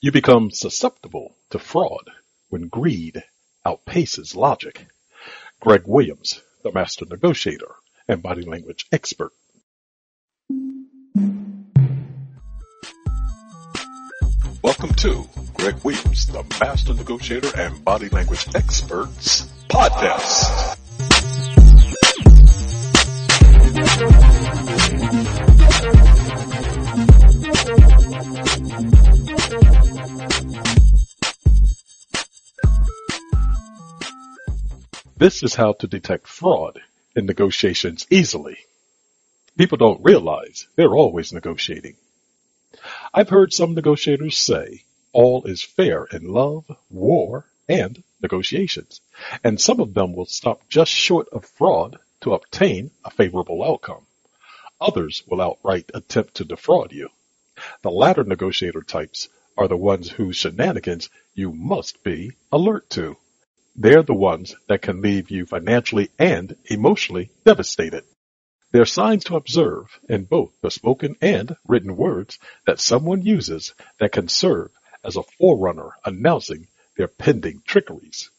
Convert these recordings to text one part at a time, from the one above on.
You become susceptible to fraud when greed outpaces logic. Greg Williams, the master negotiator and body language expert. Welcome to Greg Williams, the master negotiator and body language experts podcast. This is how to detect fraud in negotiations easily. People don't realize they're always negotiating. I've heard some negotiators say all is fair in love, war, and negotiations, and some of them will stop just short of fraud to obtain a favorable outcome. Others will outright attempt to defraud you. The latter negotiator types are the ones whose shenanigans you must be alert to. They're the ones that can leave you financially and emotionally devastated. They're signs to observe in both the spoken and written words that someone uses that can serve as a forerunner announcing their pending trickeries.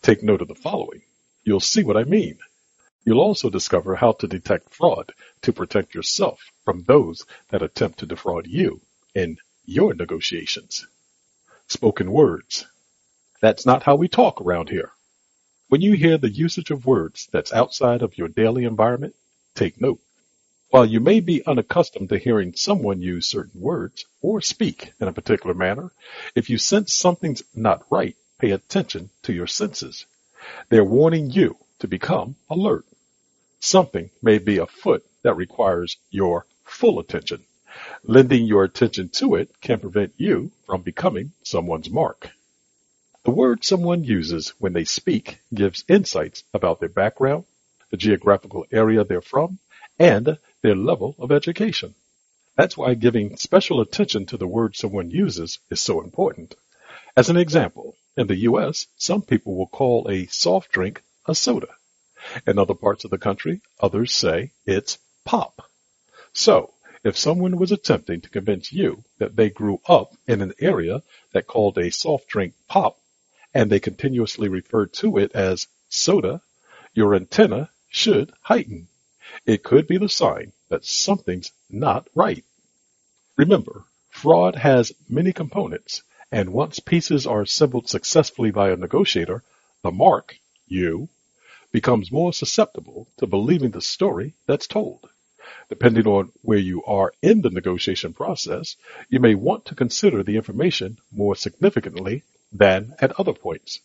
Take note of the following. You'll see what I mean. You'll also discover how to detect fraud to protect yourself from those that attempt to defraud you in your negotiations. Spoken words. That's not how we talk around here. When you hear the usage of words that's outside of your daily environment, take note. While you may be unaccustomed to hearing someone use certain words or speak in a particular manner, if you sense something's not right, pay attention to your senses. They're warning you to become alert. Something may be afoot that requires your full attention. Lending your attention to it can prevent you from becoming someone's mark. The word someone uses when they speak gives insights about their background, the geographical area they're from, and their level of education. That's why giving special attention to the word someone uses is so important. As an example, in the U.S., some people will call a soft drink a soda. In other parts of the country, others say it's pop. So, if someone was attempting to convince you that they grew up in an area that called a soft drink pop, and they continuously referred to it as soda, your antenna should heighten. It could be the sign that something's not right. Remember, fraud has many components, and once pieces are assembled successfully by a negotiator, the mark, you, becomes more susceptible to believing the story that's told. Depending on where you are in the negotiation process, you may want to consider the information more significantly than at other points.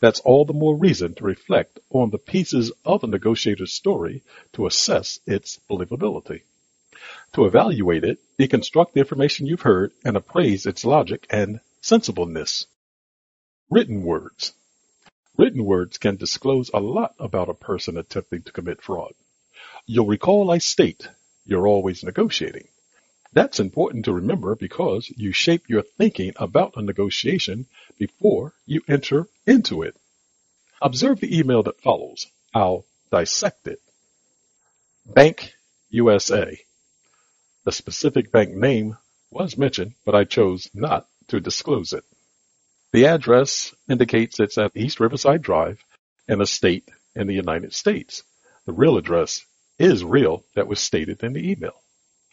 That's all the more reason to reflect on the pieces of the negotiator's story to assess its believability. To evaluate it, deconstruct the information you've heard and appraise its logic and sensibleness. Written words. Written words can disclose a lot about a person attempting to commit fraud. You'll recall I state you're always negotiating. That's important to remember because you shape your thinking about a negotiation before you enter into it. Observe the email that follows. I'll dissect it. Bank USA. The specific bank name was mentioned, but I chose not to disclose it. The address indicates it's at East Riverside Drive in a state in the United States. The real address is real that was stated in the email.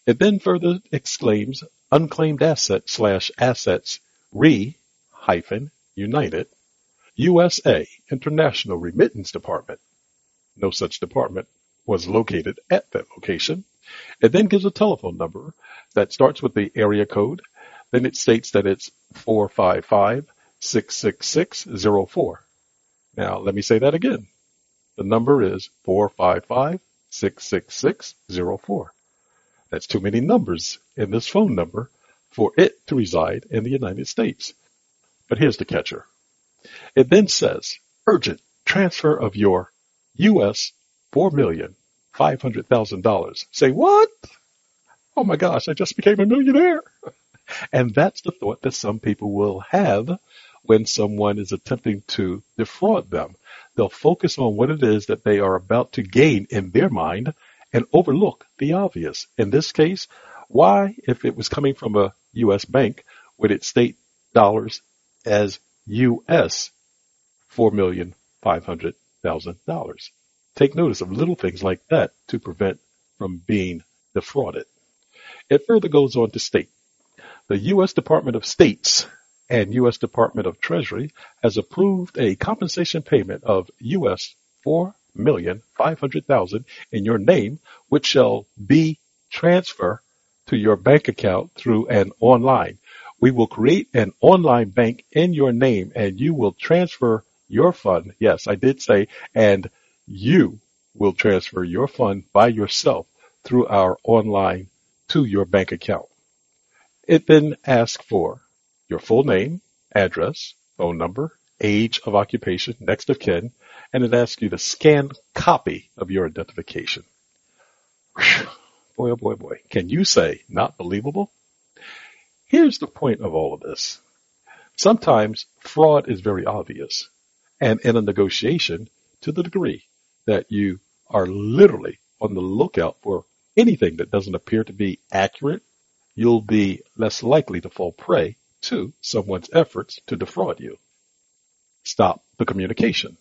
It then further exclaims unclaimed asset slash assets re hyphen United USA International Remittance Department. No such department was located at that location. It then gives a telephone number that starts with the area code. Then it states that it's 455-666-04. Now let me say that again. The number is 455-666-04. That's too many numbers in this phone number for it to reside in the United States. But here's the catcher. It then says, urgent transfer of your U.S. four million five hundred thousand dollars. Say what? Oh my gosh, I just became a millionaire. And that's the thought that some people will have when someone is attempting to defraud them. They'll focus on what it is that they are about to gain in their mind and overlook the obvious. In this case, why, if it was coming from a U.S. bank, would it state dollars as US $4,500,000. Take notice of little things like that to prevent from being defrauded. It further goes on to state the U.S. Department of States and U.S. Department of Treasury has approved a compensation payment of U.S. four million five hundred thousand in your name, which shall be transfer to your bank account through an online. We will create an online bank in your name and you will transfer your fund. Yes, I did say, and you will transfer your fund by yourself through our online to your bank account. It then asks for your full name, address, phone number, age of occupation, next of kin, and it asks you to scan copy of your identification. Whew. Boy, oh boy, boy. Can you say not believable? Here's the point of all of this. Sometimes fraud is very obvious and in a negotiation to the degree that you are literally on the lookout for anything that doesn't appear to be accurate, you'll be less likely to fall prey to someone's efforts to defraud you. Stop the communication.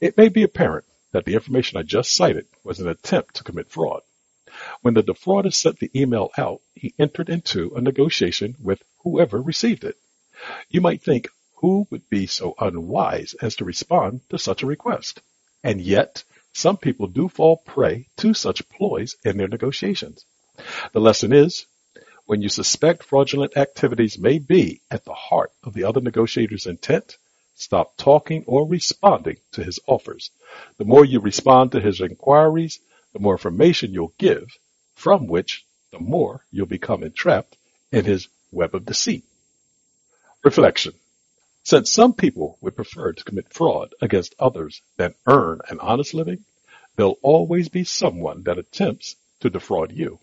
It may be apparent that the information I just cited was an attempt to commit fraud. When the defrauder sent the email out, he entered into a negotiation with whoever received it. You might think, who would be so unwise as to respond to such a request? And yet, some people do fall prey to such ploys in their negotiations. The lesson is, when you suspect fraudulent activities may be at the heart of the other negotiator's intent, stop talking or responding to his offers. The more you respond to his inquiries, the more information you'll give, from which the more you'll become entrapped in his web of deceit. Reflection. Since some people would prefer to commit fraud against others than earn an honest living, there'll always be someone that attempts to defraud you.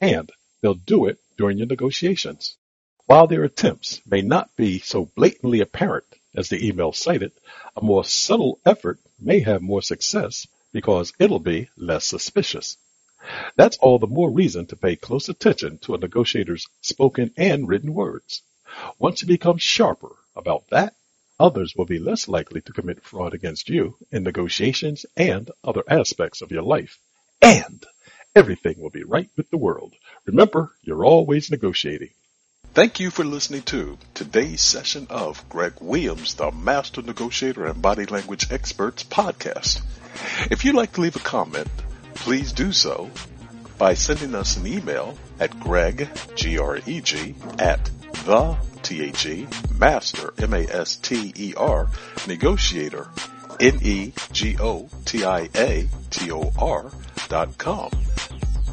And they'll do it during your negotiations. While their attempts may not be so blatantly apparent as the email cited, a more subtle effort may have more success because it'll be less suspicious. That's all the more reason to pay close attention to a negotiator's spoken and written words. Once you become sharper about that, others will be less likely to commit fraud against you in negotiations and other aspects of your life. And everything will be right with the world. Remember, you're always negotiating. Thank you for listening to today's session of Greg Williams, the Master Negotiator and Body Language Experts podcast. If you'd like to leave a comment, please do so by sending us an email at greg, G-R-E-G, at the, T-H-E, master, M-A-S-T-E-R, negotiator, N-E-G-O-T-I-A-T-O-R dot com.